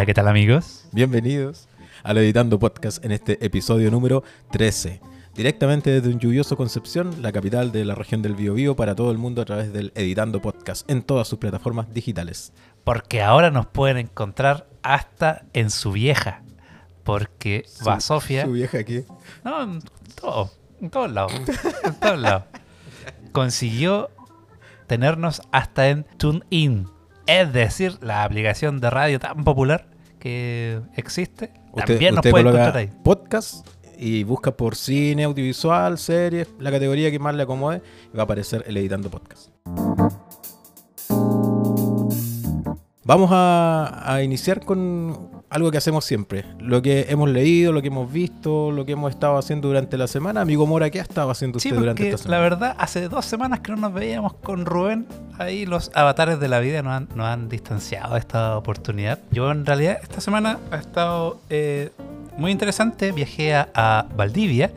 Hola, ¿qué tal amigos? Bienvenidos al Editando Podcast en este episodio número 13. Directamente desde un lluvioso Concepción, la capital de la región del Biobío, para todo el mundo a través del Editando Podcast en todas sus plataformas digitales. Porque ahora nos pueden encontrar hasta en su vieja. Porque va Sofía. ¿Su vieja aquí? No, en todo, en todos lados. En todos lados. Consiguió tenernos hasta en TuneIn. Es decir, la aplicación de radio tan popular que existe. Usted, También nos puede encontrar ahí. podcast y busca por cine, audiovisual, series, la categoría que más le acomode y va a aparecer el Editando Podcast. Vamos a, a iniciar con algo que hacemos siempre. Lo que hemos leído, lo que hemos visto, lo que hemos estado haciendo durante la semana. Amigo Mora, ¿qué ha estado haciendo Sí, usted durante esta la semana? verdad, hace dos semanas que no nos veíamos con Rubén. Ahí los avatares de la vida nos han, nos han distanciado de esta oportunidad. Yo en realidad esta semana ha estado eh, muy interesante. Viajé a, a Valdivia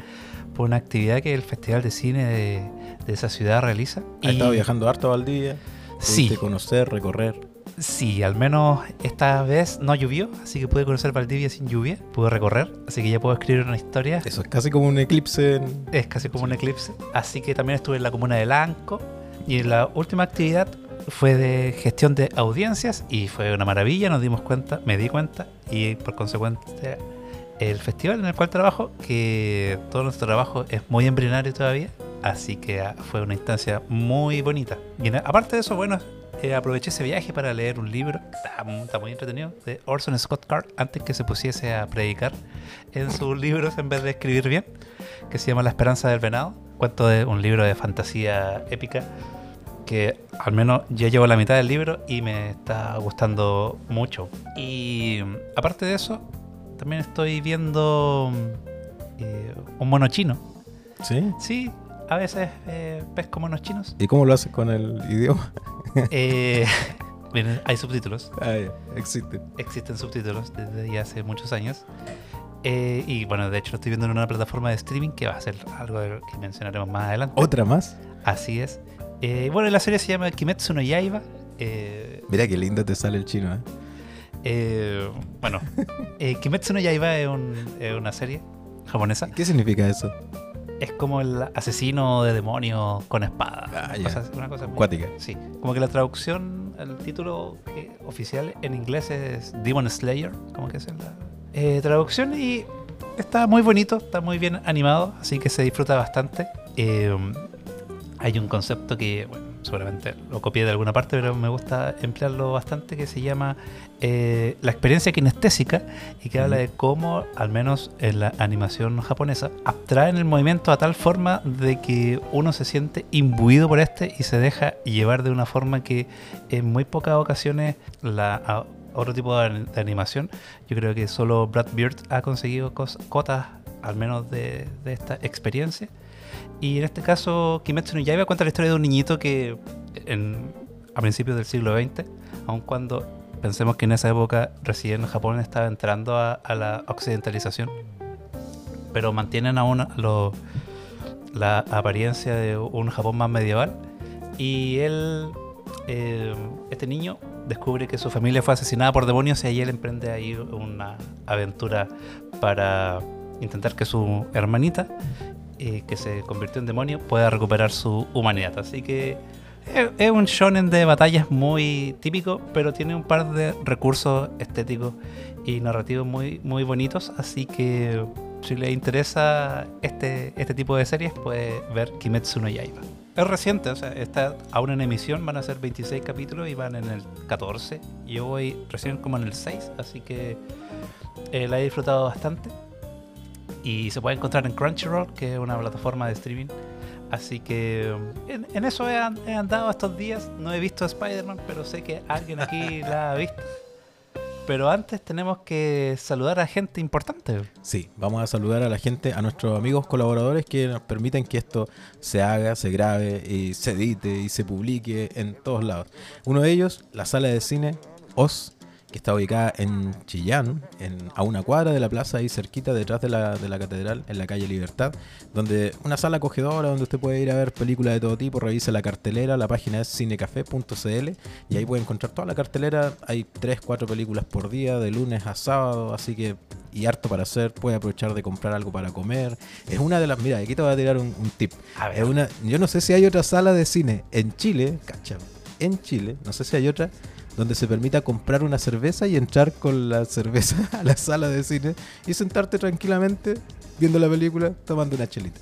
por una actividad que el Festival de Cine de, de esa ciudad realiza. Ha estado viajando harto a Valdivia. Sí. conocer, recorrer. Sí, al menos esta vez no llovió, así que pude conocer Valdivia sin lluvia. Pude recorrer, así que ya puedo escribir una historia. Eso es casi como un eclipse en... Es casi como un eclipse. Así que también estuve en la comuna de Lanco. Y la última actividad fue de gestión de audiencias y fue una maravilla. Nos dimos cuenta, me di cuenta y por consecuente el festival en el cual trabajo, que todo nuestro trabajo es muy embrionario todavía. Así que ah, fue una instancia muy bonita. Y aparte de eso, bueno, eh, aproveché ese viaje para leer un libro, está, está muy entretenido, de Orson Scott Card, antes que se pusiese a predicar en sus libros en vez de escribir bien, que se llama La Esperanza del Venado. Cuento de un libro de fantasía épica que al menos ya llevo la mitad del libro y me está gustando mucho. Y aparte de eso, también estoy viendo eh, un mono chino. ¿Sí? Sí, a veces eh, pesco monos chinos. ¿Y cómo lo haces con el idioma? Eh, miren, hay subtítulos. Ah, ya, existe. Existen subtítulos desde hace muchos años. Eh, y bueno, de hecho lo estoy viendo en una plataforma de streaming que va a ser algo que mencionaremos más adelante. ¿Otra más? Así es. Eh, bueno, la serie se llama Kimetsu no Yaiba. Eh, Mira qué lindo te sale el chino, ¿eh? eh, bueno, eh, Kimetsu no Yaiba es, un- es una serie japonesa. ¿Qué significa eso? Es como el asesino de demonios con espada. Ah, una cosa muy- Acuática. Sí, como que la traducción, el título que- oficial en inglés es Demon Slayer, como que es la eh, traducción y está muy bonito, está muy bien animado, así que se disfruta bastante. Eh, hay un concepto que, bueno, seguramente lo copié de alguna parte, pero me gusta emplearlo bastante, que se llama eh, la experiencia kinestésica y que habla de cómo, al menos en la animación japonesa, abstraen el movimiento a tal forma de que uno se siente imbuido por este y se deja llevar de una forma que en muy pocas ocasiones la otro tipo de, an- de animación, yo creo que solo Brad Bird ha conseguido cotas, al menos de, de esta experiencia. Y en este caso, Kimetsu no Yaiba cuenta la historia de un niñito que a principios del siglo XX, aun cuando pensemos que en esa época recién Japón estaba entrando a, la occidentalización, pero mantienen aún la apariencia de un Japón más medieval. Y él, eh, este niño, descubre que su familia fue asesinada por demonios y ahí él emprende ahí una aventura para intentar que su hermanita eh, que se convirtió en demonio pueda recuperar su humanidad. Así que es, es un shonen de batallas muy típico, pero tiene un par de recursos estéticos y narrativos muy, muy bonitos. Así que si le interesa este, este tipo de series, puede ver Kimetsu no Yaiba. Es reciente, o sea, está aún en emisión, van a ser 26 capítulos y van en el 14. Yo voy recién como en el 6, así que eh, la he disfrutado bastante. Y se puede encontrar en Crunchyroll, que es una plataforma de streaming. Así que en, en eso he, he andado estos días. No he visto Spider-Man, pero sé que alguien aquí la ha visto. Pero antes tenemos que saludar a gente importante. Sí, vamos a saludar a la gente, a nuestros amigos colaboradores que nos permiten que esto se haga, se grabe y se edite y se publique en todos lados. Uno de ellos, la sala de cine Oz, que está ubicada en Chillán, en, a una cuadra de la plaza, ahí cerquita, detrás de la, de la catedral, en la calle Libertad, donde una sala acogedora donde usted puede ir a ver películas de todo tipo, revisa la cartelera, la página es cinecafé.cl y ahí puede encontrar toda la cartelera, hay 3, 4 películas por día, de lunes a sábado, así que y harto para hacer, puede aprovechar de comprar algo para comer. Es una de las, mira, aquí te voy a tirar un, un tip. A ver. Es una, yo no sé si hay otra sala de cine en Chile, cacha, en Chile, no sé si hay otra donde se permita comprar una cerveza y entrar con la cerveza a la sala de cine y sentarte tranquilamente viendo la película tomando una chelita.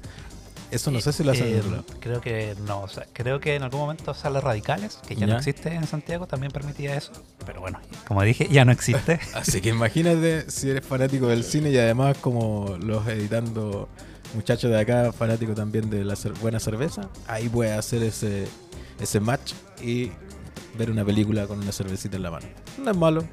Eso no sé si lo hacen en Eh. Creo que no. o sea, creo que en algún momento Salas Radicales, que ya, Ya. no existe en Santiago, también permitía eso. Pero bueno, como dije, ya no existe. Así que imagínate si eres fanático del cine y además como los editando muchachos de acá, fanáticos también de la cer- buena cerveza, ahí puedes hacer ese, ese match y ver una película con una cervecita en la mano. No es malo.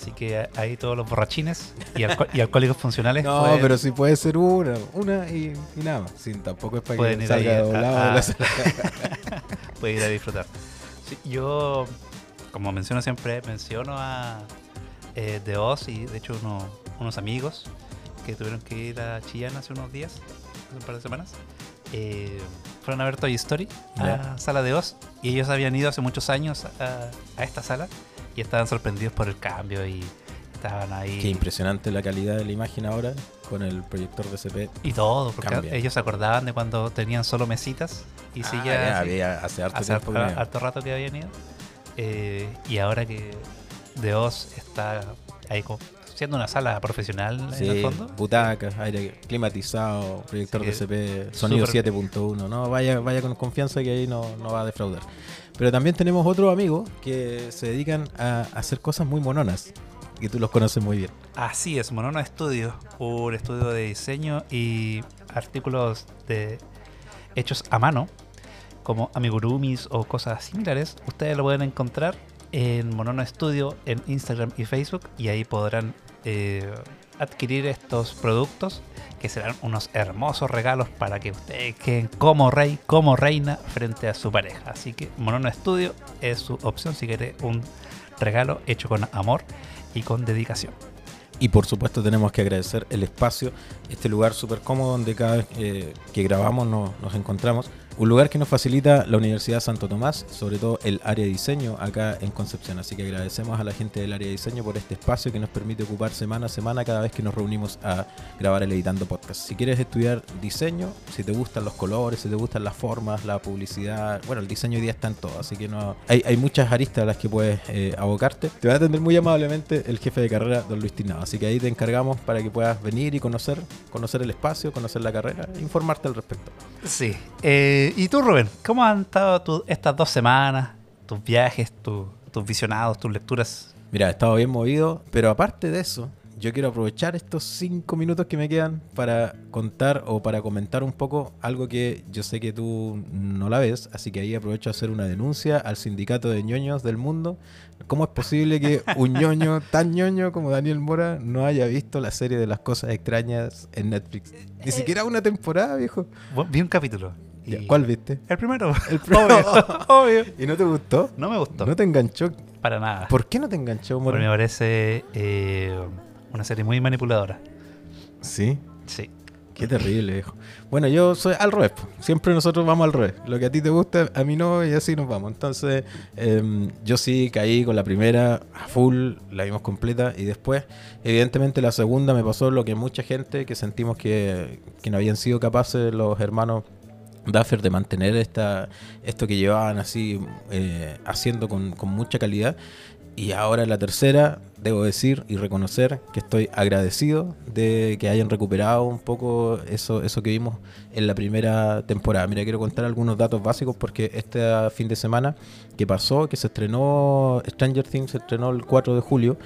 Así que ahí todos los borrachines y, y alcohólicos funcionales No, pueden, pero si puede ser una, una y, y nada más. Sí, tampoco es para Pueden que ir salga ahí a- doblado de a- la sala. pueden ir a disfrutar. Sí, yo, como menciono siempre, menciono a eh, The Oz y de hecho uno- unos amigos que tuvieron que ir a Chillán hace unos días, hace un par de semanas. eh, fueron a ver Toy Story a Ya. la sala de Oz y ellos habían ido hace muchos años a, a esta sala y estaban sorprendidos por el cambio y estaban ahí Qué impresionante la calidad de la imagen ahora con el proyector DCP. y todo porque Cambia. ellos se acordaban de cuando tenían solo mesitas y Ah, ya, había hace harto hace harto, harto rato que habían ido. Eh, y ahora que The Oz está ahí como siendo una sala profesional en el Sí, fondo. butacas, aire climatizado, proyector Así DCP, sonido súper- 7.1. No, vaya, vaya con confianza que ahí no, no va a defraudar. Pero también tenemos otros amigos que se dedican a hacer cosas muy mononas. Que tú los conoces muy bien. Así es, Monono Studio, un estudio de diseño y artículos de hechos a mano, como amigurumis o cosas similares. Ustedes lo pueden encontrar en Monono Studio en Instagram y Facebook y ahí podrán eh, adquirir estos productos que serán unos hermosos regalos para que ustedes queden como rey, como reina frente a su pareja. Así que Monono Studio es su opción si quiere un regalo hecho con amor y con dedicación. Y por supuesto tenemos que agradecer el espacio, este lugar súper cómodo donde cada vez eh, que grabamos nos, nos encontramos. Un lugar que nos facilita la Universidad Santo Tomás, sobre todo el área de diseño acá en Concepción. Así que agradecemos a la gente del área de diseño por este espacio que nos permite ocupar semana a semana cada vez que nos reunimos a grabar el Editando Podcast. Si quieres estudiar diseño, si te gustan los colores, si te gustan las formas, la publicidad, bueno, el diseño hoy día está en todo, así que no hay, muchas aristas a las que puedes eh, abocarte. Te va a atender muy amablemente el jefe de carrera, don Luis Tinado. Así que ahí te encargamos para que puedas venir y conocer, conocer el espacio, conocer la carrera e informarte al respecto. Sí. Eh, ¿Y tú, Rubén? ¿Cómo han estado tu- estas dos semanas? Tus viajes, tu- tus visionados, tus lecturas. Mira, he estado bien movido, pero aparte de eso, yo quiero aprovechar estos cinco minutos que me quedan para contar o para comentar un poco algo que yo sé que tú no la ves, así que ahí aprovecho a hacer una denuncia al sindicato de ñoños del mundo. ¿Cómo es posible que un ñoño tan ñoño como Daniel Mora no haya visto la serie de las cosas extrañas en Netflix? Ni siquiera una temporada, viejo. Vi un capítulo. Y- ¿Cuál viste? El primero. El primero. Obvio, obvio. ¿Y no te gustó? No me gustó. ¿No te enganchó? Para nada. ¿Por qué no te enganchó, Porque me parece eh, una serie muy manipuladora. Sí. Sí. Qué terrible, viejo. Bueno, yo soy al revés. Siempre nosotros vamos al revés. Lo que a ti te gusta, a mí no, y así nos vamos. Entonces, em, yo sí caí con la primera a full, la vimos completa, y después, evidentemente, la segunda me pasó lo que mucha gente que sentimos que, que no habían sido capaces los hermanos Duffer de mantener esta, esto que llevaban así eh, haciendo con, con mucha calidad. Y ahora la tercera, debo decir y reconocer que estoy agradecido de que hayan recuperado un poco eso, eso que vimos en la primera temporada. Mira, quiero contar algunos datos básicos porque este fin de semana que pasó, que se estrenó Stranger Things, se estrenó el 4 de julio.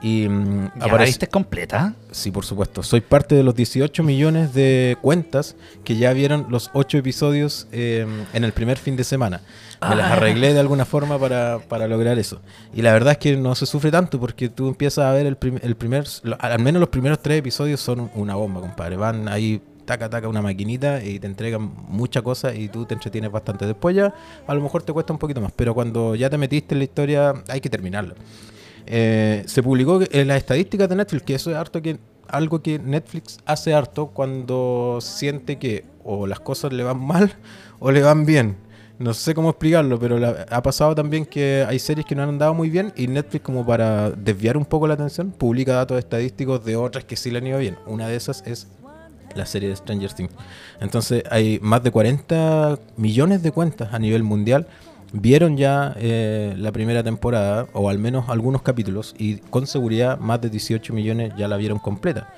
Y mm, ¿Ya la viste completa? Sí, por supuesto. Soy parte de los 18 millones de cuentas que ya vieron los 8 episodios eh, en el primer fin de semana. Me las Ah. arreglé de alguna forma para, para lograr eso. Y la verdad es que no se sufre tanto porque tú empiezas a ver el, prim- el primer, al menos los primeros tres episodios son una bomba, compadre. Van ahí, taca, taca, una maquinita y te entregan mucha cosa y tú te entretienes bastante. Después ya a lo mejor te cuesta un poquito más, pero cuando ya te metiste en la historia hay que terminarlo. Eh, se publicó en las estadísticas de Netflix, que eso es harto que, algo que Netflix hace harto cuando siente que o las cosas le van mal o le van bien. No sé cómo explicarlo, pero la- ha pasado también que hay series que no han andado muy bien y Netflix como para desviar un poco la atención publica datos estadísticos de otras que sí le han ido bien. Una de esas es la serie de Stranger Things. Entonces hay más de 40 millones de cuentas a nivel mundial. Vieron ya eh, la primera temporada, o al menos algunos capítulos, y con seguridad más de 18 millones ya la vieron completa.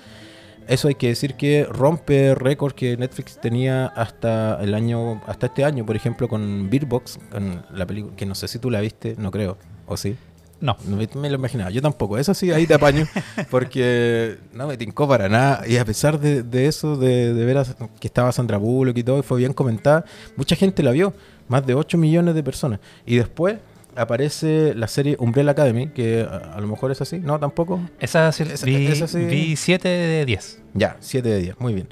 Eso hay que decir que rompe récord que Netflix tenía hasta el año, hasta este año, por ejemplo, con Beer Box, con la película, que no sé si tú la viste, no creo, o sí. No. No me, me lo imaginaba, yo tampoco. Eso sí, ahí te apaño, porque no me tincó para nada. Y a pesar de, de eso, de, de ver a- que estaba Sandra Bullock y todo, y fue bien comentada, mucha gente la vio, más de 8 millones de personas. Y después aparece la serie Umbrella Academy, que a, a lo mejor es así, no, tampoco. Esa, Esa- vi, esa sí. vi 7 de 10. Ya, 7 de 10, muy bien.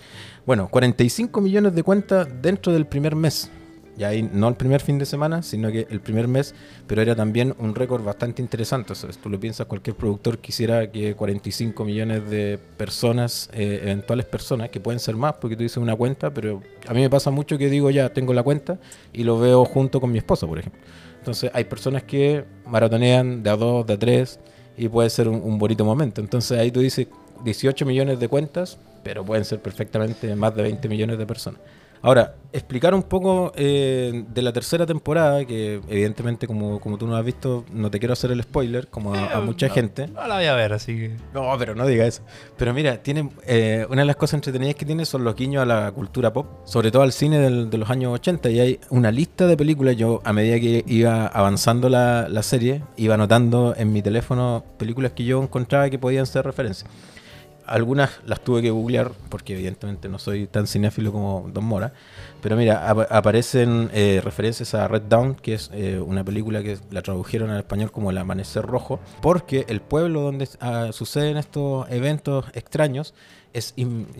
Bueno, 45 millones de cuentas dentro del primer mes. Ya ahí no el primer fin de semana, sino que el primer mes, pero era también un récord bastante interesante. O tú lo piensas, cualquier productor quisiera que 45 millones de personas, eh, eventuales personas, que pueden ser más, porque tú dices una cuenta, pero a mí me pasa mucho que digo ya, tengo la cuenta y lo veo junto con mi esposa, por ejemplo. Entonces hay personas que maratonean de a dos, de a tres, y puede ser un, un bonito momento. Entonces ahí tú dices 18 millones de cuentas, pero pueden ser perfectamente más de 20 millones de personas. Ahora, explicar un poco eh, de la tercera temporada, que evidentemente como, como tú no has visto, no te quiero hacer el spoiler, como a, a mucha No, gente. No la voy a ver, así que. No, pero no diga eso. Pero mira, tiene eh, una de las cosas entretenidas que tiene son los guiños a la cultura pop, sobre todo al cine del- de los años 80. Y hay una lista de películas. Yo, a medida que iba avanzando la, la serie, iba anotando en mi teléfono películas que yo encontraba que podían ser referencias. Algunas las tuve que googlear porque evidentemente no soy tan cinéfilo como Don Mora. Pero mira, ap- aparecen eh, referencias a Red Dawn, que es eh, una película que la tradujeron al español como El Amanecer Rojo, porque el pueblo donde ah, suceden estos eventos extraños es,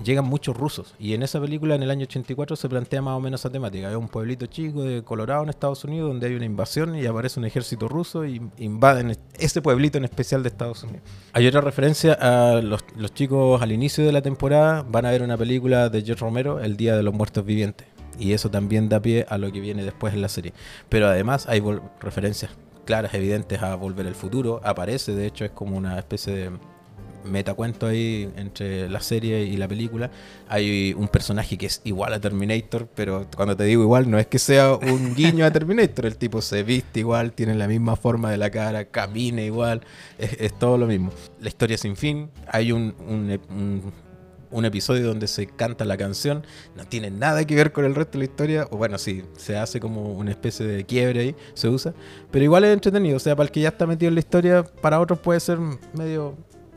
llegan muchos rusos. Y en esa película, en el año 84, se plantea más o menos esa temática. Es un pueblito chico de Colorado, en Estados Unidos, donde hay una invasión y aparece un ejército ruso y invaden ese pueblito en especial de Estados Unidos. Hay otra referencia a los, chicos al inicio de la temporada, van a ver una película de George Romero, El Día de los Muertos Vivientes. Y eso también da pie a lo que viene después en la serie. Pero además hay referencias claras, evidentes a Volver al Futuro. Aparece, de hecho, es como una especie de metacuento ahí entre la serie y la película. Hay un personaje que es igual a Terminator, pero cuando te digo igual, no es que sea un guiño a Terminator. El tipo se viste igual, tiene la misma forma de la cara, camina igual, es, es todo lo mismo. La historia sin fin. Hay un, un- un- un episodio donde se canta la canción, no tiene nada que ver con el resto de la historia, o bueno, sí, se hace como una especie de quiebre ahí, se usa, pero igual es entretenido, o sea, para el que ya está metido en la historia, para otros puede ser medio,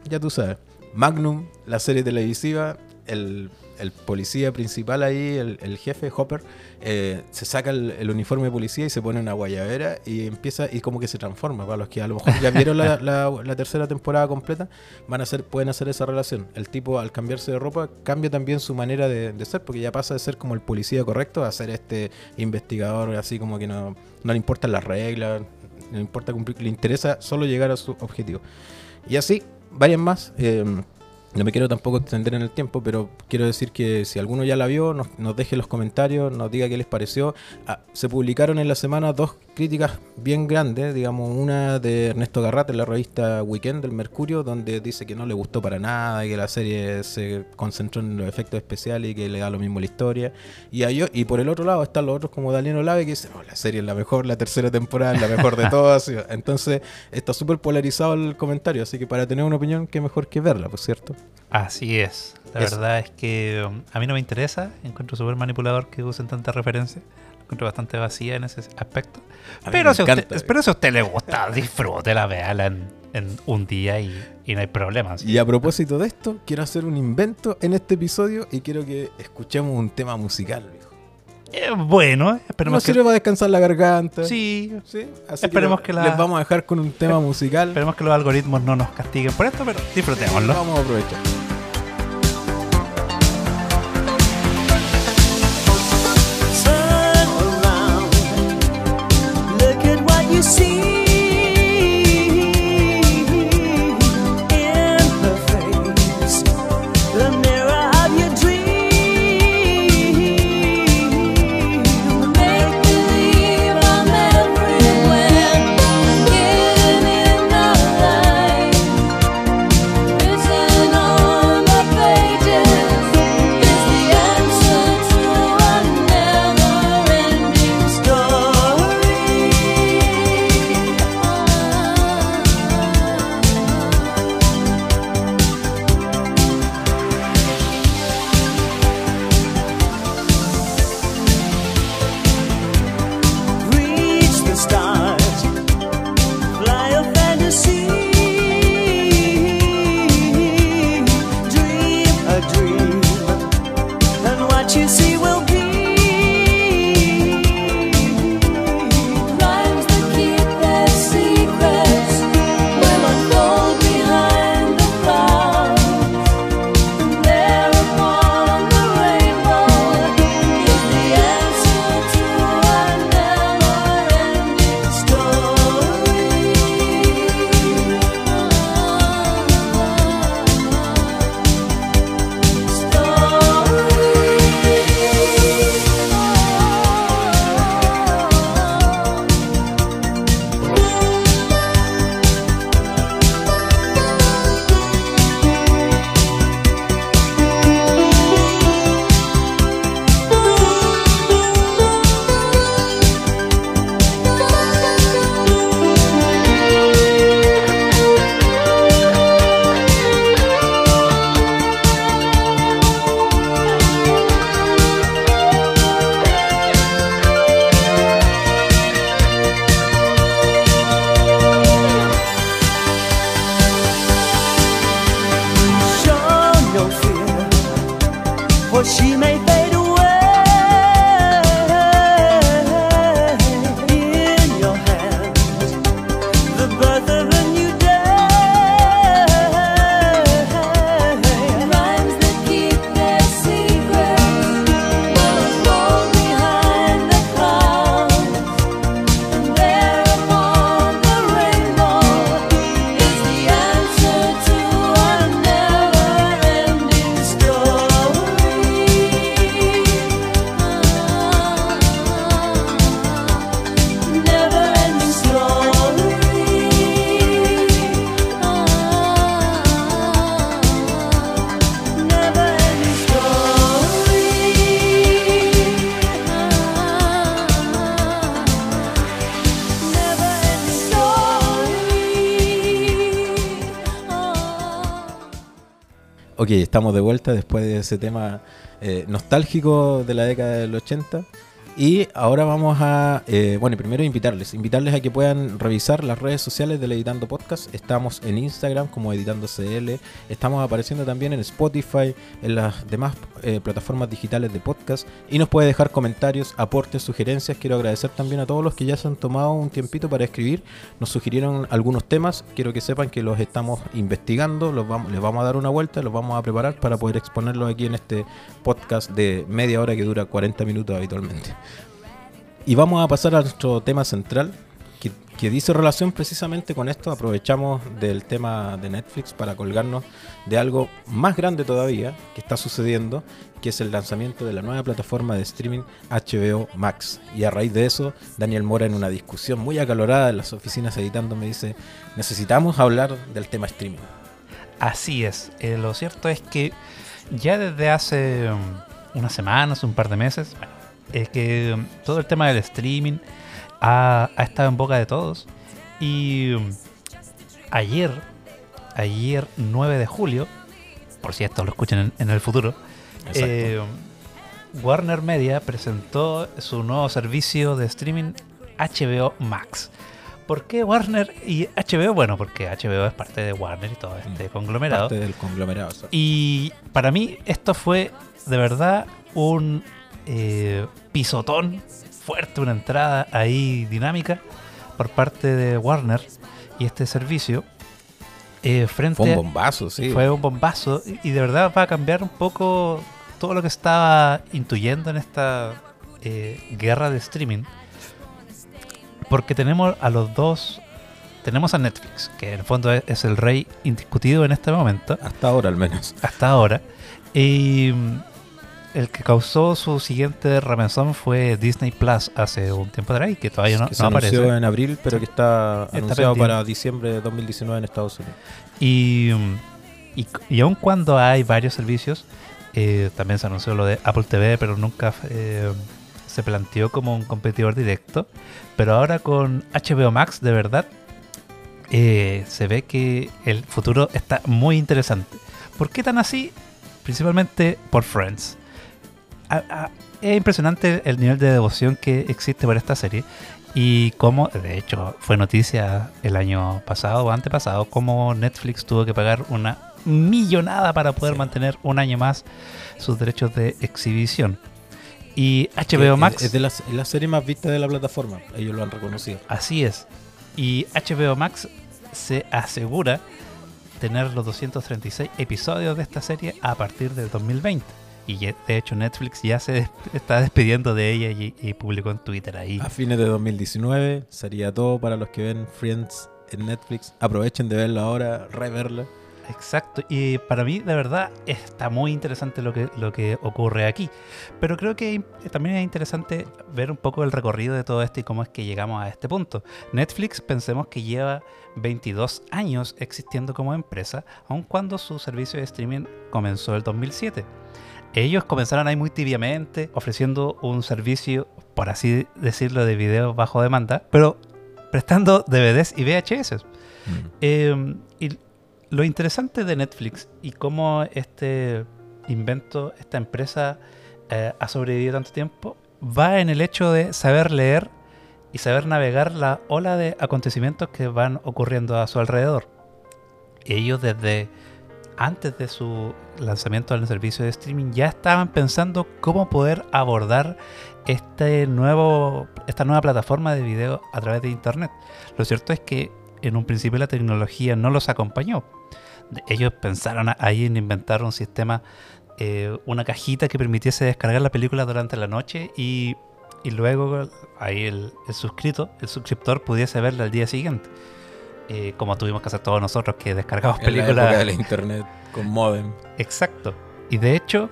ya tú sabes. Magnum, la serie televisiva, el, el policía principal ahí, el, el jefe Hopper, eh, se saca el, uniforme de policía y se pone una guayabera y empieza y como que se transforma. Para los que a lo mejor ya vieron la, la- tercera temporada completa, van a hacer, pueden hacer esa relación. El tipo al cambiarse de ropa cambia también su manera de, de ser, porque ya pasa de ser como el policía correcto a ser este investigador así como que no, no le importan las reglas, no importa cumplir, le interesa solo llegar a su objetivo. Y así, varias más. eh, no me quiero tampoco extender en el tiempo, pero quiero decir que si alguno ya la vio, nos, nos deje los comentarios, nos diga qué les pareció. Ah, se publicaron en la semana dos críticas bien grandes, digamos, una de Ernesto Garrate en la revista Weekend del Mercurio, donde dice que no le gustó para nada, que la serie se concentró en los efectos especiales y que le da lo mismo la historia. Y, hay o- y por el otro lado están los otros como Daniel Olave que dice, "Oh, la serie es la mejor, la tercera temporada es la mejor de todas. Entonces está súper polarizado el comentario, así que para tener una opinión, qué mejor que verla, por cierto. Así es. La Eso. verdad es que um, a mí no me interesa. Encuentro súper manipulador que usen tanta referencia. Encuentro bastante vacía en ese aspecto. Pero si, a usted, encanta. pero si a usted le gusta, disfrútela, véala en, en un día y, y no hay problemas. Y a propósito de esto, quiero hacer un invento en este episodio y quiero que escuchemos un tema musical, viejo. Eh, bueno, No esperemos que, sirve para descansar la garganta. sí, Sí, así Esperemos que, que lo- la- les vamos a dejar con un tema musical. esperemos que los algoritmos no nos castiguen por esto, pero disfrutémoslo. Vamos a aprovechar. se Ok, estamos de vuelta después de ese tema eh, nostálgico de la década del 80. Y ahora vamos a, eh, bueno, primero invitarles, invitarles a que puedan revisar las redes sociales del Editando Podcast. Estamos en Instagram como Editando CL, estamos apareciendo también en Spotify, en las demás eh, plataformas digitales de podcast. Y nos puede dejar comentarios, aportes, sugerencias. Quiero agradecer también a todos los que ya se han tomado un tiempito para escribir. Nos sugirieron algunos temas, quiero que sepan que los estamos investigando, los vamos, les vamos a dar una vuelta, los vamos a preparar para poder exponerlos aquí en este podcast de media hora que dura 40 minutos habitualmente. Y vamos a pasar a nuestro tema central, que, que dice relación precisamente con esto. Aprovechamos del tema de Netflix para colgarnos de algo más grande todavía que está sucediendo, que es el lanzamiento de la nueva plataforma de streaming HBO Max. Y a raíz de eso, Daniel Mora en una discusión muy acalorada en las oficinas editando me dice, necesitamos hablar del tema streaming. Así es. Eh, lo cierto es que ya desde hace um, unas semanas, un par de meses, es que um, todo el tema del streaming ha, ha estado en boca de todos. Y um, ayer, ayer 9 de julio, por si esto lo escuchan en, en el futuro, eh, Warner Media presentó su nuevo servicio de streaming HBO Max. ¿Por qué Warner y HBO? Bueno, porque HBO es parte de Warner y todo este conglomerado. Parte del conglomerado. Y para mí esto fue de verdad un eh, pisotón fuerte, una entrada ahí dinámica por parte de Warner y este servicio. eh, frente Fue un bombazo, sí. fue un bombazo y y de verdad va a cambiar un poco todo lo que estaba intuyendo en esta eh, guerra de streaming. Porque tenemos a los dos, tenemos a Netflix, que en el fondo es, es el rey indiscutido en este momento, Hasta ahora al menos. hasta ahora. Y el que causó su siguiente remesón fue Disney Plus hace un tiempo atrás y que todavía no, que se no aparece. anunció en abril, pero que está, Está anunciado pendiente. para diciembre de 2019 en Estados Unidos. Y, mm, y, y aun cuando hay varios servicios, eh, también se anunció lo de Apple TV, pero nunca eh, se planteó como un competidor directo. Pero ahora con HBO Max, de verdad, eh, se ve que el futuro está muy interesante. ¿Por qué tan así? Principalmente por Friends. A- a- es impresionante el nivel de devoción que existe por esta serie y cómo, de hecho, fue noticia el año pasado o antepasado, cómo Netflix tuvo que pagar una millonada para poder Sí. mantener un año más sus derechos de exhibición. Y HBO Max, Es de las, la serie más vista de la plataforma. Ellos lo han reconocido. así es. Y HBO Max se asegura tener los 236 episodios de esta serie a partir del 2020. Y de hecho Netflix ya se des- está despidiendo de ella y, y publicó en Twitter ahí. A fines de 2019 sería todo para los que ven Friends en Netflix. Aprovechen de verla ahora, reverla. Exacto, y para mí de verdad está muy interesante lo que, lo que ocurre aquí. Pero creo que también es interesante ver un poco el recorrido de todo esto y cómo es que llegamos a este punto. Netflix pensemos que lleva 22 años existiendo como empresa, aun cuando su servicio de streaming comenzó el 2007. Ellos comenzaron ahí muy tibiamente, ofreciendo un servicio, por así decirlo, de video bajo demanda, pero prestando DVDs y VHS. Eh, y lo interesante de Netflix y cómo este invento, esta empresa eh, ha sobrevivido tanto tiempo, va en el hecho de saber leer y saber navegar la ola de acontecimientos que van ocurriendo a su alrededor. Ellos desde antes de su lanzamiento del servicio de streaming, ya estaban pensando cómo poder abordar este nuevo, esta nueva plataforma de video a través de Internet. Lo cierto es que en un principio la tecnología no los acompañó. Ellos pensaron ahí en inventar un sistema, eh, una cajita que permitiese descargar la película durante la noche y, y luego ahí el, el suscrito, el suscriptor pudiese verla al día siguiente. Eh, como tuvimos que hacer todos nosotros que descargamos En la época películas. de la internet con modem. Exacto. Y de hecho,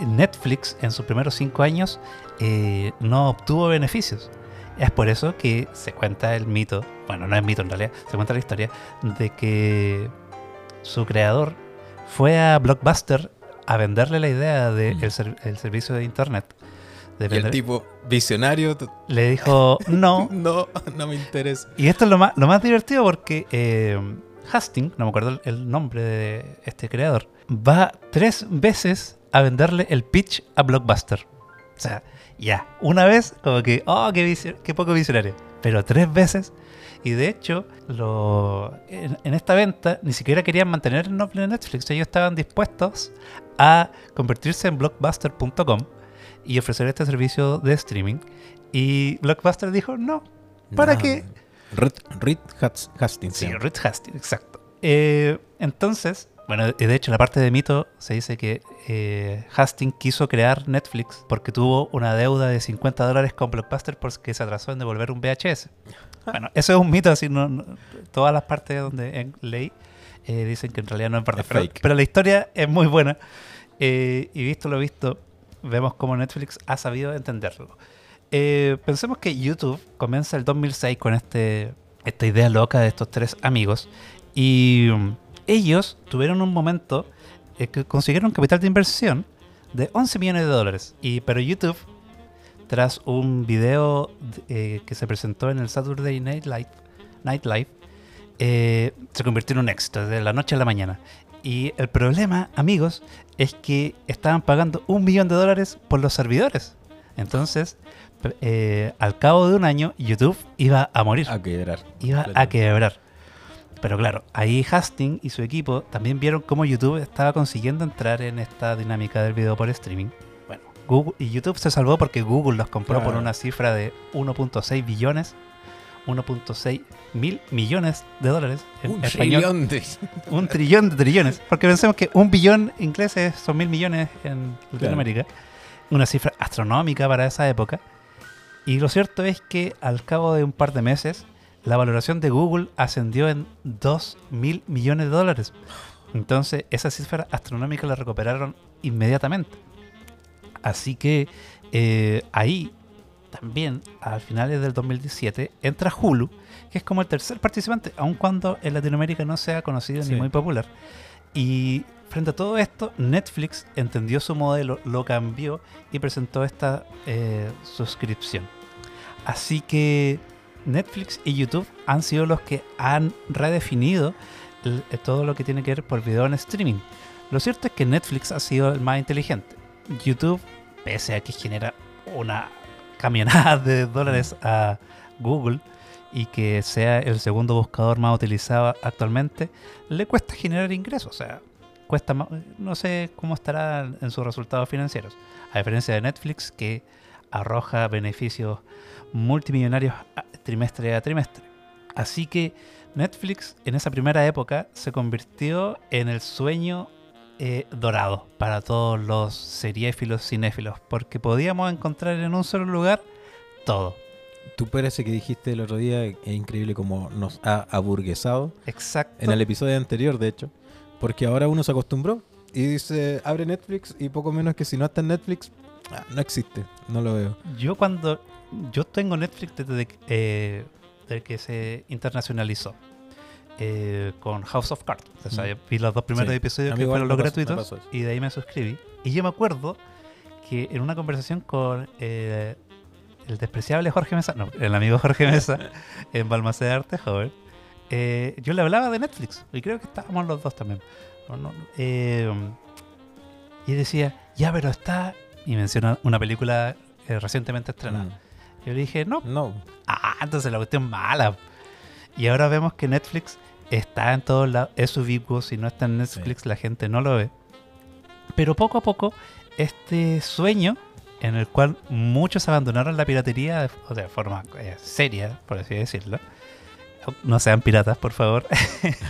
Netflix en sus primeros cinco años eh, no obtuvo beneficios. Es por eso que se cuenta el mito, bueno, no es mito en realidad, se cuenta la historia de que su creador fue a Blockbuster a venderle la idea del Mm. servicio de internet. Y el tipo visionario, le dijo no, no, no me interesa. Y esto es lo más, lo más divertido porque eh, Hastings, no me acuerdo el, nombre de este creador, va tres veces a venderle el pitch a Blockbuster. O sea, ya, una vez como que, oh, qué poco visionario. Pero tres veces. Y de hecho, lo, en, en esta venta ni siquiera querían mantener el nombre de Netflix. Ellos estaban dispuestos a convertirse en blockbuster.com y ofrecer este servicio de streaming. Y Blockbuster dijo, no, ¿Para No. qué? Reed, Hastings. Sí. Reed Hastings, exacto. Eh, entonces, bueno, y de hecho, la parte de mito se dice que eh, Hastings quiso crear Netflix porque tuvo una deuda de 50 dólares con Blockbuster porque se atrasó en devolver un VHS. Bueno, eso es un mito, así no, no- todas las partes donde en ley eh, dicen que en realidad no es verdad. Pero, pero la historia es muy buena. Eh, y visto lo visto, vemos cómo Netflix ha sabido entenderlo. Eh, pensemos que YouTube comienza el 2006 con este, esta idea loca de estos tres amigos y um, ellos tuvieron un momento eh, que consiguieron capital de inversión de 11 millones de dólares. Y, pero YouTube, tras un video eh, que se presentó en el Saturday Night Live, Night eh, se convirtió en un éxito de la noche a la mañana. Y el problema, amigos, es que estaban pagando un millón de dólares por los servidores. Entonces, eh, al cabo de un año, YouTube iba a morir, A quebrar. iba a quebrar. Pero claro, ahí Hastings y su equipo también vieron cómo YouTube estaba consiguiendo entrar en esta dinámica del video por streaming. Bueno, Google, y YouTube se salvó porque Google los compró por una cifra de 1.6 billones, 1.6 mil millones de dólares en Un español trillón de... un trillón de trillones. Porque pensemos que un billón ingleses son mil millones en Latinoamérica. Una cifra astronómica para esa época. Y lo cierto es que al cabo de un par de meses, la valoración de Google ascendió en 2 mil millones de dólares. Entonces, esa cifra astronómica la recuperaron inmediatamente. Así que eh, ahí también, a finales del 2017, entra Hulu, que es como el tercer participante, aun cuando en Latinoamérica no sea conocido Sí. ni muy popular. Y frente a todo esto, Netflix entendió su modelo, lo cambió y presentó esta eh, suscripción. Así que Netflix y YouTube han sido los que han redefinido eh, todo lo que tiene que ver por video en streaming. Lo cierto es que Netflix ha sido el más inteligente. YouTube, pese a que genera una camionada de dólares a Google y que sea el segundo buscador más utilizado actualmente, le cuesta generar ingresos. O sea, cuesta ma- no sé cómo estará en sus resultados financieros. A diferencia de Netflix, que arroja beneficios multimillonarios trimestre a trimestre. Así que Netflix en esa primera época se convirtió en el sueño eh, dorado para todos los seriéfilos, cinéfilos, porque podíamos encontrar en un solo lugar todo. Tú parece que dijiste el otro día, es increíble como nos ha aburguesado. Exacto. En el episodio anterior, de hecho. Porque ahora uno se acostumbró y dice, abre Netflix y poco menos que si no está en Netflix, ah, no existe, no lo veo. Yo cuando yo tengo Netflix desde eh, desde que se internacionalizó eh, con House of Cards. O sea, Mm. vi los dos primeros Sí. episodios que fueron los pasó- gratuitos y de ahí me suscribí. Y yo me acuerdo que en una conversación con eh, el despreciable Jorge Mesa, no, el amigo Jorge Mesa en Balmaceda Arte Joven, eh, yo le hablaba de Netflix y creo que estábamos los dos también. No, no, y él decía, ya, pero está. Y menciona una película recientemente estrenada. Mm. Yo le dije, no. No, Ah, entonces la cuestión mala. Y ahora vemos que Netflix está en todos lados, es ubicuo, si no está en Netflix la gente no lo ve. Pero poco a poco, este sueño en el cual muchos abandonaron la piratería de, o de forma eh, seria, por así decirlo. No sean piratas, por favor.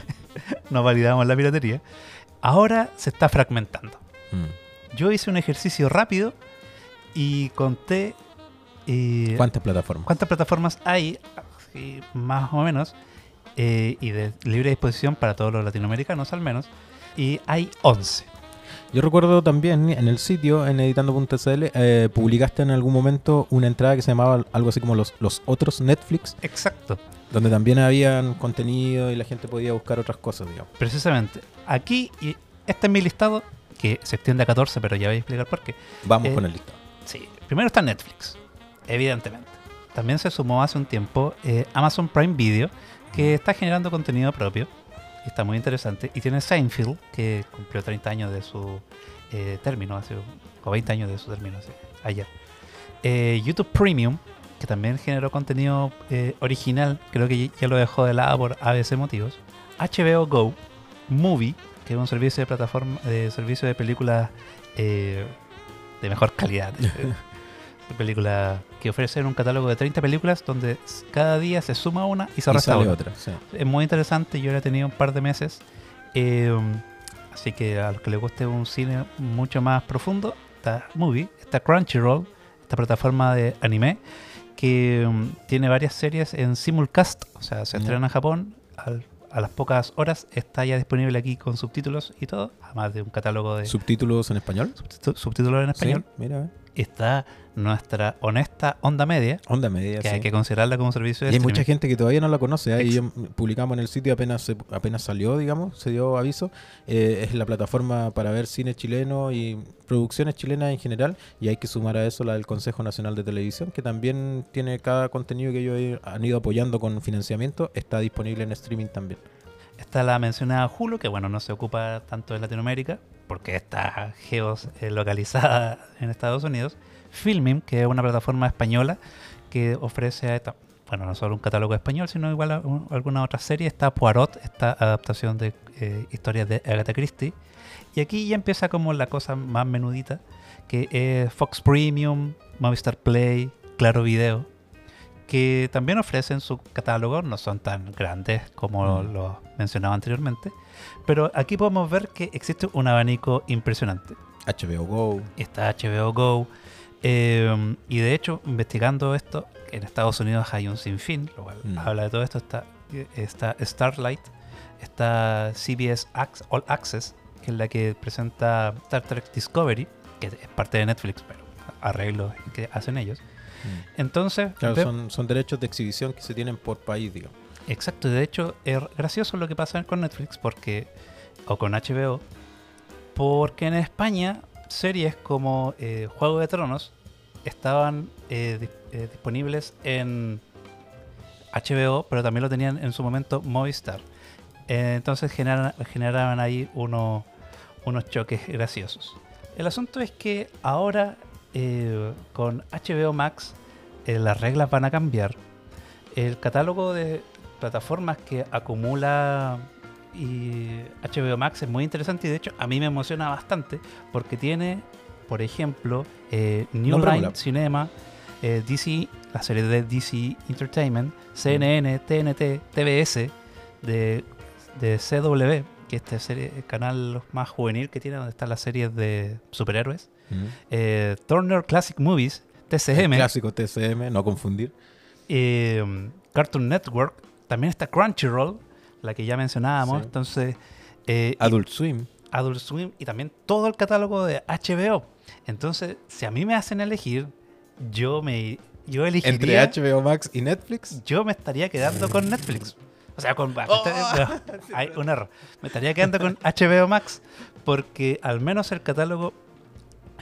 no validamos la piratería. Ahora se está fragmentando. Mm. Yo hice un ejercicio rápido y conté eh, ¿Cuántas plataformas? cuántas plataformas hay, más o menos, eh, y de libre disposición para todos los latinoamericanos al menos. Y hay 11. Yo recuerdo también en el sitio, en editando.cl, eh, publicaste en algún momento una entrada que se llamaba algo así como los, los otros Netflix, Exacto. donde también habían contenido y la gente podía buscar otras cosas, digamos. Precisamente. Aquí, y este es mi listado, que se extiende a 14, pero ya voy a explicar por qué. Vamos Eh, con el listado. Sí, primero está Netflix, evidentemente. También se sumó hace un tiempo eh, Amazon Prime Video, que está generando contenido propio. Está muy interesante. Y tiene Seinfeld, que cumplió 30 años de su eh, término, hace, o 20 años de su término, sí, ayer. Eh, YouTube Premium, que también generó contenido eh, original, creo que ya lo dejó de lado por ABC motivos. HBO Go, Movie, que es un servicio de plataforma, de servicio de películas de mejor calidad. de películas que ofrecen un catálogo de 30 películas donde cada día se suma una y se Y resta sale una. otra, sí. Es muy interesante, yo la he tenido un par de meses. eh, así que a los que les guste un cine mucho más profundo, está Movie, está Crunchyroll, esta plataforma de anime, que um, tiene varias series en simulcast, o sea, se Ya. estrena en Japón, al- a las pocas horas está ya disponible aquí con subtítulos y todo, además de un catálogo de ¿Subtítulos en español? subtítulos en español. Sí, mira, eh. Está nuestra honesta onda media, onda media. que sí. hay que considerarla como un servicio de Y hay streaming. mucha gente que todavía no la conoce. Ahí yo- publicamos en el sitio apenas se- apenas salió, digamos, se dio aviso. Eh, es la plataforma para ver cine chileno y producciones chilenas en general. Y hay que sumar a eso la del Consejo Nacional de Televisión, que también tiene cada contenido que ellos han ido apoyando con financiamiento. Está disponible en streaming también. Está la mencionada Hulu, que bueno, no se ocupa tanto de Latinoamérica, porque está geos eh, en Estados Unidos. Filming, que es una plataforma española que ofrece, a bueno, no solo un catálogo español, sino igual a un- alguna otra serie. Está Poirot, esta adaptación de eh, historias de Agatha Christie. Y aquí ya empieza como la cosa más menudita, que es Fox Premium, Movistar Play, Claro Video, que también ofrecen su catálogo, no son tan grandes como Mm. los mencionaba anteriormente, pero aquí podemos ver que existe un abanico impresionante. HBO Go. Está HBO Go, eh, y de hecho, investigando esto, en Estados Unidos hay un sinfín, lo cual Mm. habla de todo esto, está, está Starlight, está CBS All Access, que es la que presenta Star Trek Discovery, que es parte de Netflix, pero arreglos que hacen ellos. Entonces, Mm. Claro, ve- son, son derechos de exhibición que se tienen por país, digamos. Exacto, y de hecho es gracioso lo que pasa con Netflix porque o con HBO, porque en España series como eh, Juego de Tronos estaban eh, di- eh, disponibles en HBO, pero también lo tenían en su momento Movistar. Entonces generan- generaban ahí uno- unos choques graciosos. El asunto es que ahora eh, con HBO Max eh, las reglas van a cambiar. El catálogo de plataformas que acumula y HBO Max es muy interesante y de hecho a mí me emociona bastante porque tiene, por ejemplo, eh, New. Line Cinema, DC, la serie de DC Entertainment, CNN, TNT, TBS, de, de CW, que este serie, el canal más juvenil que tiene, donde están las series de superhéroes, Eh, Turner Classic Movies, El TCM, clásico TCM, no confundir. eh, Cartoon Network, también está Crunchyroll, la que ya mencionábamos, Sí. entonces eh, y Adult Swim. Adult Swim y también todo el catálogo de HBO. Entonces, si a mí me hacen elegir, yo me yo Entre elegiría HBO Max y Netflix. yo me estaría quedando con Netflix. O sea, con Oh. no, hay un error. Me estaría quedando con HBO Max porque al menos el catálogo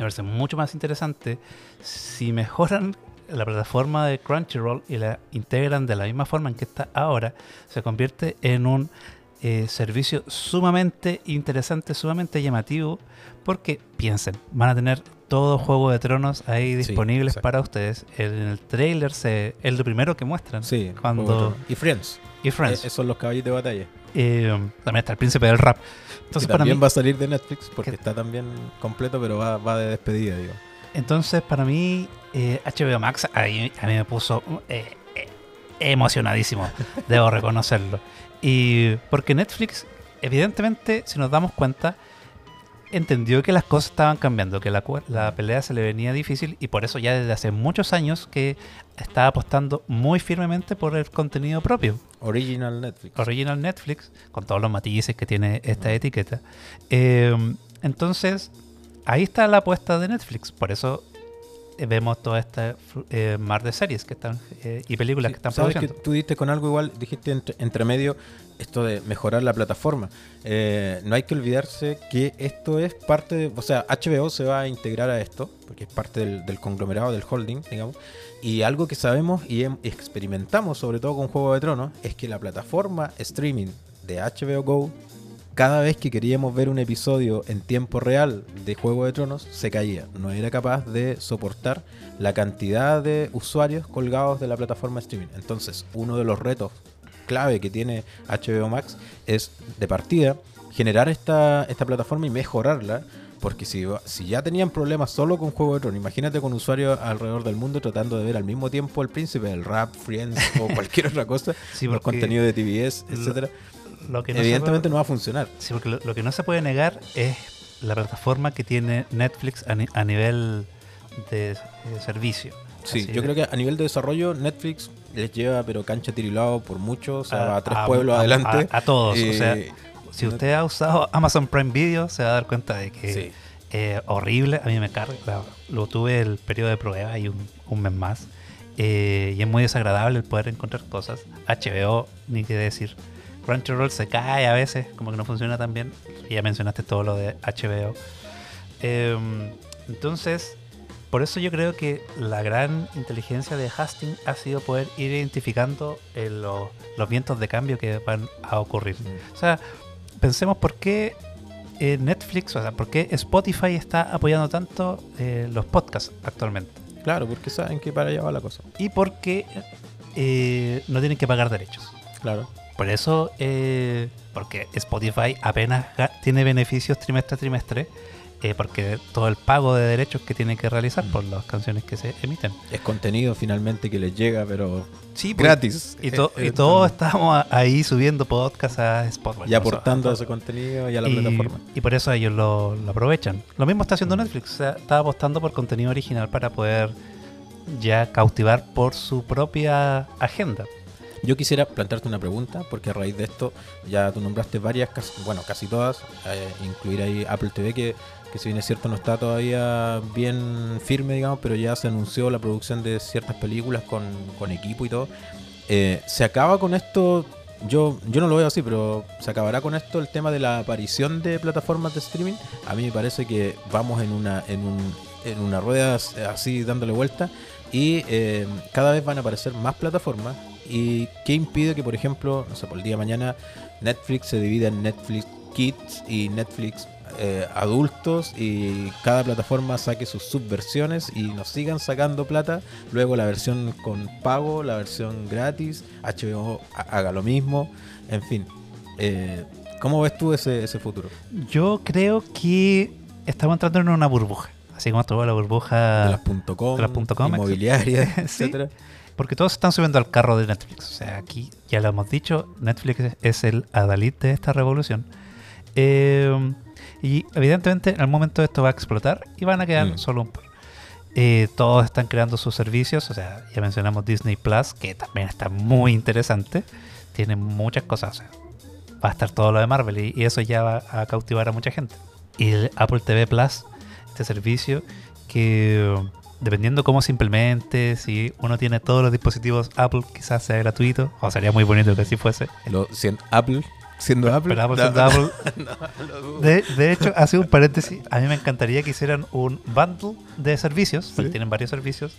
me parece mucho más interesante si mejoran la plataforma de Crunchyroll y la integran de la misma forma en que está ahora, se convierte en un eh, servicio sumamente interesante, sumamente llamativo, porque piensen, van a tener todo Juego de Tronos ahí disponibles para ustedes. En el trailer se, es lo primero que muestran. Sí. Cuando-. Y Friends. Y Friends. Eh, esos son los caballos de batalla. Eh, también está el príncipe del rap. Que Entonces, para también mí, va a salir de Netflix porque que- está también completo, pero va, va de despedida, digo. entonces, para mí eh, HBO Max ahí- a mí me puso eh, eh, emocionadísimo, debo reconocerlo. Y porque Netflix, evidentemente, si nos damos cuenta, entendió que las cosas estaban cambiando, que la, la pelea se le venía difícil y por eso ya desde hace muchos años que está apostando muy firmemente por el contenido propio. Original Netflix. Original Netflix, con todos los matices que tiene esta etiqueta. Eh, entonces, ahí está la apuesta de Netflix. Por eso eh, vemos toda esta eh, mar de series que están eh, y películas Sí, que están sabes produciendo. que tú diste con algo igual, dijiste entre, entre medio esto de mejorar la plataforma. Eh, no hay que olvidarse que esto es parte de, o sea, HBO se va a integrar a esto, porque es parte del, del conglomerado, del holding, digamos. Y algo que sabemos y experimentamos, sobre todo con Juego de Tronos, es que la plataforma streaming de HBO Go, cada vez que queríamos ver un episodio en tiempo real de Juego de Tronos, se caía. No era capaz de soportar la cantidad de usuarios colgados de la plataforma streaming. Entonces, uno de los retos clave que tiene HBO Max es, de partida, generar esta, esta plataforma y mejorarla. Porque si, si ya tenían problemas solo con Juego de Tronos, imagínate con usuarios alrededor del mundo tratando de ver al mismo tiempo El Príncipe, el Rap, Friends o cualquier otra cosa, Sí, los porque contenidos de TBS, lo- etcétera Lo que no Evidentemente puede- no va a funcionar. Sí, porque lo, lo que no se puede negar es la plataforma que tiene Netflix a, ni- a nivel de, eh, servicio. Sí, Así yo de- creo que a nivel de desarrollo Netflix les lleva pero cancha tirilado por mucho, o sea, a tres a- pueblos a- adelante. A, todos. o sea, Eh, si no- usted ha usado Amazon Prime Video, se va a dar cuenta de que Sí. eh, horrible. A mí me carga. claro, Lo tuve el periodo de prueba y un, un mes más. Eh, y es muy desagradable el poder encontrar cosas. HBO, ni qué decir. Crunchyroll se cae a veces, como que no funciona tan bien. Ya mencionaste todo lo de HBO. Em, entonces, por eso yo creo que la gran inteligencia de Hastings ha sido poder ir identificando eh, los, los vientos de cambio que van a ocurrir. O sea, pensemos por qué eh, Netflix, o sea, por qué Spotify está apoyando tanto eh, los podcasts actualmente. Claro, porque saben que para allá va la cosa. Y por qué eh, no tienen que pagar derechos. Claro. Por eso, porque Spotify apenas tiene beneficios trimestre a trimestre, eh, porque todo el pago de derechos que tiene que realizar por las canciones que se emiten. Es contenido finalmente que les llega, pero Sí, pues, gratis. Y, to- Eh, y eh, todos estamos a- ahí subiendo podcasts a Spotify. y aportando a ese contenido y a la y, plataforma. y por eso ellos lo, lo aprovechan. Lo mismo está haciendo Netflix. O sea, está apostando por contenido original para poder ya cautivar por su propia agenda. Yo quisiera plantearte una pregunta, porque a raíz de esto ya tú nombraste varias, bueno, casi todas, eh, incluir ahí Apple TV, que, que si bien es cierto no está todavía bien firme, digamos, pero ya se anunció la producción de ciertas películas con, con equipo y todo. Eh, ¿Se acaba con esto? Yo, yo no lo veo así, pero ¿se acabará con esto el tema de la aparición de plataformas de streaming? A mí me parece que vamos en una, en un, en una rueda así dándole vuelta y eh, cada vez van a aparecer más plataformas. ¿Y qué impide que, por ejemplo, no sé, por el día de mañana Netflix se divida en Netflix Kids y Netflix eh, adultos y cada plataforma saque sus subversiones y nos sigan sacando plata? Luego la versión con pago, la versión gratis, HBO ha- haga lo mismo, en fin. Eh, ¿Cómo ves tú ese, ese futuro? Yo creo que estamos entrando en una burbuja. Así como estuvo la burbuja. de las punto .com, de las punto com, Sí. etcétera. Porque todos están subiendo al carro de Netflix. O sea, aquí ya lo hemos dicho, Netflix es el adalid de esta revolución. Eh, y evidentemente en algún momento esto va a explotar y van a quedar Mm. solo un par. Eh, todos están creando sus servicios. O sea, ya mencionamos Disney Plus, que también está muy interesante. Tiene muchas cosas. O sea, va a estar todo lo de Marvel y, y eso ya va a cautivar a mucha gente. Y el Apple TV Plus, este servicio que dependiendo cómo se implemente, si uno tiene todos los dispositivos Apple, quizás sea gratuito, o sería muy bonito que así fuese. Lo, siendo Apple, siendo Apple, Pero Apple no, siendo Apple- no. De, de hecho, hace un paréntesis, a mí me encantaría que hicieran un bundle de servicios, porque Sí. tienen varios servicios,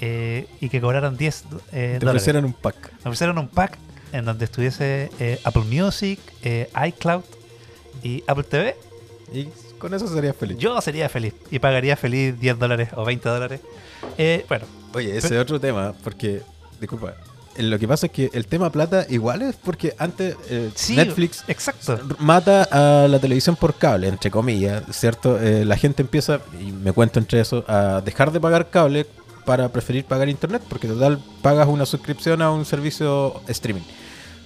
eh, y que cobraran 10 eh, te dólares. ofrecieran un pack. Me ofrecieron un pack en donde estuviese eh, Apple Music, eh, iCloud y Apple TV. Y con eso serías feliz. Yo sería feliz y pagaría feliz 10 dólares o 20 dólares. Eh, bueno, Oye, ese es otro tema, porque, disculpa, lo que pasa es que el tema plata igual es porque antes eh, Sí, Netflix Exacto. mata a la televisión por cable, entre comillas, ¿cierto? Eh, la gente empieza, y me cuento entre eso, a dejar de pagar cable para preferir pagar internet, porque total pagas una suscripción a un servicio streaming.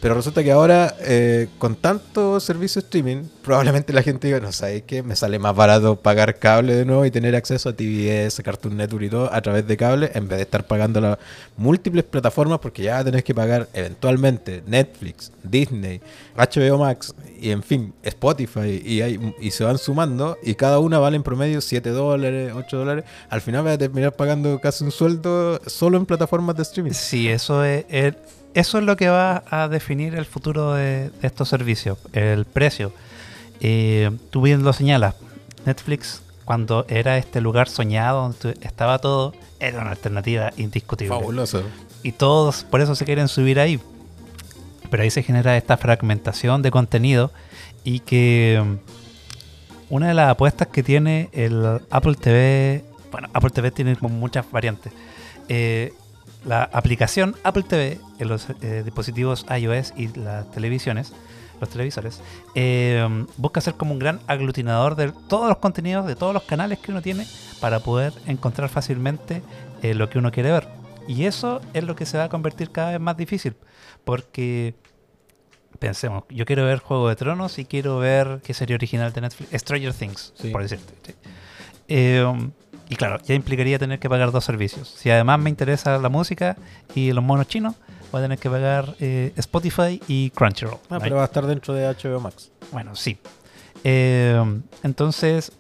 Pero resulta que ahora, eh, con tanto servicio streaming, probablemente la gente diga, no sabes qué, me sale más barato pagar cable de nuevo y tener acceso a TVS, Cartoon Network y todo a través de cable, en vez de estar pagando las múltiples plataformas, porque ya tenés que pagar eventualmente Netflix, Disney, HBO Max y en fin, Spotify, y, hay, y se van sumando, y cada una vale en promedio 7 dólares, 8 dólares. Al final vas a terminar pagando casi un sueldo solo en plataformas de streaming. Sí, eso es, es- eso es lo que va a definir el futuro de, de estos servicios, el precio. Eh, tú bien lo señalas, Netflix cuando era este lugar soñado donde estaba todo, era una alternativa indiscutible. Fabuloso. Y todos por eso se quieren subir ahí. Pero ahí se genera esta fragmentación de contenido y que mm, una de las apuestas que tiene el Apple TV, bueno, Apple TV tiene muchas variantes. Eh, la aplicación Apple TV en los eh, dispositivos iOS y las televisiones, los televisores, eh, busca ser como un gran aglutinador de todos los contenidos, de todos los canales que uno tiene para poder encontrar fácilmente lo que uno quiere ver. Y eso es lo que se va a convertir cada vez más difícil. Porque, pensemos, yo quiero ver Juego de Tronos y quiero ver qué serie original de Netflix, Stranger Things, Sí. por decirte. ¿sí? Eh, y claro, ya implicaría tener que pagar dos servicios. Si además me interesa la música y los monos chinos, voy a tener que pagar eh, Spotify y Crunchyroll. Ah, ¿no? pero va a estar dentro de HBO Max. Bueno, sí. Eh, entonces,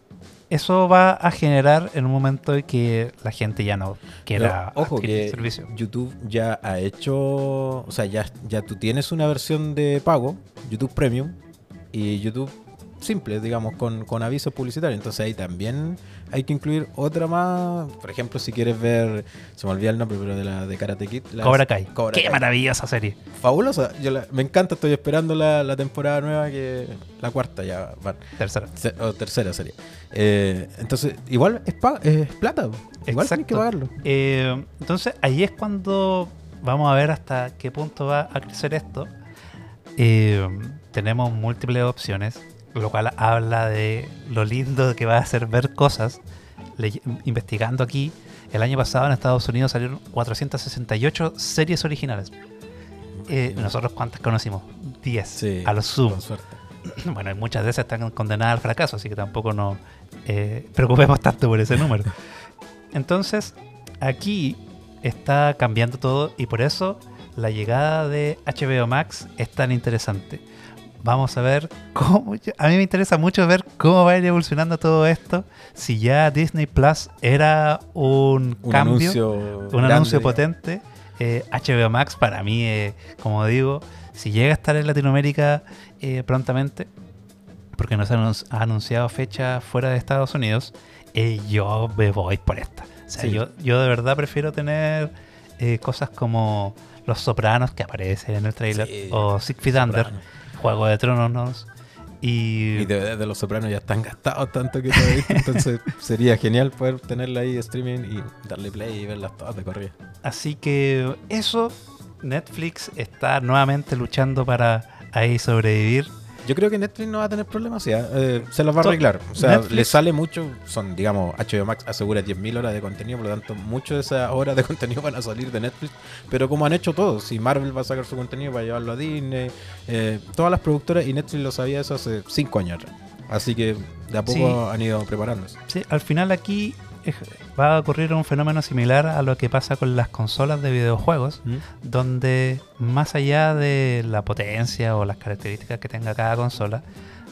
eso va a generar en un momento en que la gente ya no quiera Pero, ojo adquirir el que servicio. YouTube ya ha hecho, o sea, ya, ya tú tienes una versión de pago, YouTube Premium y YouTube simple, digamos, con, con avisos publicitarios. Entonces ahí también hay que incluir otra más. Por ejemplo, si quieres ver, se me olvida el nombre, pero de la de Karate Kid. la- Cobra Kai. Cobra Qué Kai. maravillosa serie. Fabulosa. Yo la- me encanta, estoy esperando la, la temporada nueva, que la cuarta ya van. Tercera. Se- o tercera serie. Eh, entonces, igual es, pa- es plata. Igual tienes que pagarlo. Eh, entonces ahí es cuando vamos a ver hasta qué punto va a crecer esto. Eh, tenemos múltiples opciones, lo cual habla de lo lindo que va a ser ver cosas. Le- investigando aquí, el año pasado en Estados Unidos salieron 468 series originales. Eh, ¿Nosotros cuántas conocimos? 10, Sí, a lo sumo. Bueno, y muchas de esas están condenadas al fracaso, así que tampoco nos eh, preocupemos tanto por ese número. Entonces, aquí está cambiando todo y por eso la llegada de HBO Max es tan interesante. Vamos a ver cómo. A mí me interesa mucho ver cómo va a ir evolucionando todo esto. Si ya Disney Plus era un, Un cambio, anuncio. un grande, anuncio potente. eh, HBO Max para mí, eh, como digo, si llega a estar en Latinoamérica eh, prontamente, porque no se ha anunciado fecha fuera de Estados Unidos, eh, yo me voy por esta. O sea, Sí. yo, yo de verdad prefiero tener eh, cosas como Los Sopranos que aparecen en el trailer, Sí, o Feet Under. Juego de Tronos, y, Y de, de los sopranos ya están gastados tanto que todavía. Entonces sería genial poder tenerla ahí streaming y darle play y verlas todas de corrida. Así que eso, Netflix está nuevamente luchando para ahí sobrevivir. Yo creo que Netflix no va a tener problemas, ya, eh, se los va a arreglar. O sea, Netflix- le sale mucho, son, digamos, HBO Max asegura 10.000 horas de contenido, por lo tanto, muchas de esas horas de contenido van a salir de Netflix, pero como han hecho todos, si Marvel va a sacar su contenido para llevarlo a Disney, eh, todas las productoras, y Netflix lo sabía eso hace 5 años atrás. Así que de a poco Sí. han ido preparándose. Sí, al final aquí va a ocurrir un fenómeno similar a lo que pasa con las consolas de videojuegos, donde más allá de la potencia o las características que tenga cada consola,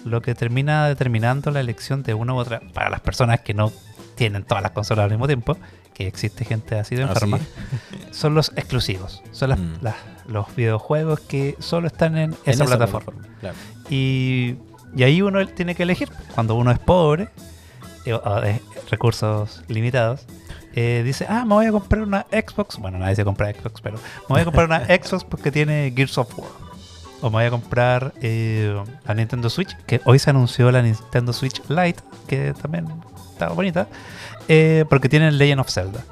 lo que termina determinando la elección de una u otra, para las personas que no tienen todas las consolas al mismo tiempo, que existe gente así de Así enferma, son los exclusivos, son las- Mm. las- los videojuegos que solo están en, En esa, plataforma. Claro. Y, y ahí uno tiene que elegir. Cuando uno es pobre, o de recursos limitados, eh, dice, ah, me voy a comprar una Xbox. Bueno, nadie se compra Xbox, pero me voy a comprar una Xbox porque tiene Gears of War. O me voy a comprar eh, la Nintendo Switch, que hoy se anunció la Nintendo Switch Lite, que también está bonita, eh, porque tiene Legend of Zelda.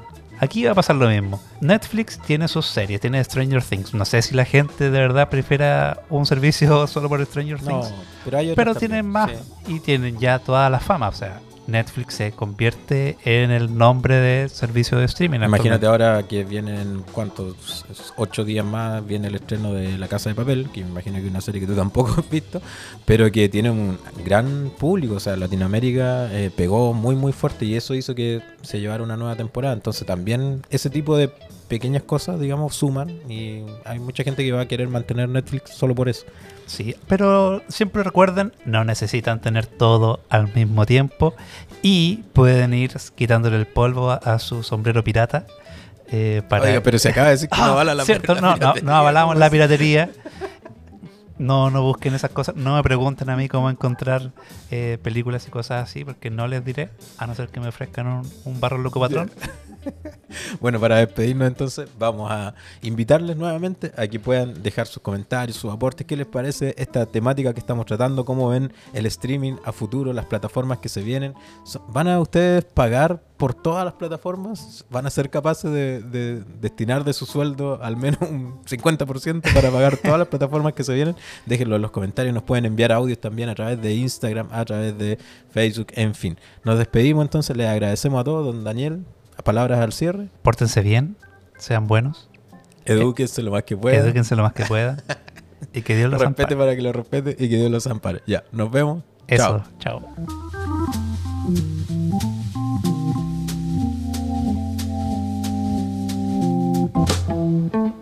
Aquí va a pasar lo mismo. Netflix tiene sus series, tiene Stranger Things. No sé si la gente de verdad prefiera un servicio solo por Stranger No, Things. pero hay Pero también, tienen más sí. y tienen ya toda la fama. O sea, Netflix se convierte en el nombre de servicio de streaming. Imagínate ahora que vienen, ¿cuántos? Ocho días más viene el estreno de La Casa de Papel, que me imagino que es una serie que tú tampoco has visto, pero que tiene un gran público, o sea, Latinoamérica eh, pegó muy muy fuerte y eso hizo que se llevara una nueva temporada. Entonces también ese tipo de pequeñas cosas, digamos, suman y hay mucha gente que va a querer mantener Netflix solo por eso. Sí, pero siempre recuerden, no necesitan tener todo al mismo tiempo y pueden ir quitándole el polvo a, a su sombrero pirata. eh, para Oiga, pero se acaba de decir que no Ah, avala la cierto, la no, no, piratería, no avalamos ¿cómo la piratería. No, no busquen esas cosas. No me pregunten a mí cómo encontrar eh, películas y cosas así, porque no les diré, a no ser que me ofrezcan un, un barro loco patrón. Bueno, para despedirnos entonces, vamos a invitarles nuevamente a que puedan dejar sus comentarios, sus aportes, qué les parece esta temática que estamos tratando, cómo ven el streaming a futuro, las plataformas que se vienen. ¿Van a ustedes pagar por todas las plataformas? ¿Van a ser capaces de, de destinar de su sueldo al menos un 50% para pagar todas las plataformas que se vienen? Déjenlo en los comentarios, nos pueden enviar audios también a través de Instagram, a través de Facebook, en fin. Nos despedimos entonces, les agradecemos a todos, don Daniel palabras al cierre. Pórtense bien, sean buenos. Edúquense eh, lo más que pueda. Edúquense lo más que pueda. y que Dios los respete para que lo respete y que Dios los ampare. Ya, nos vemos. Eso, chao. chao.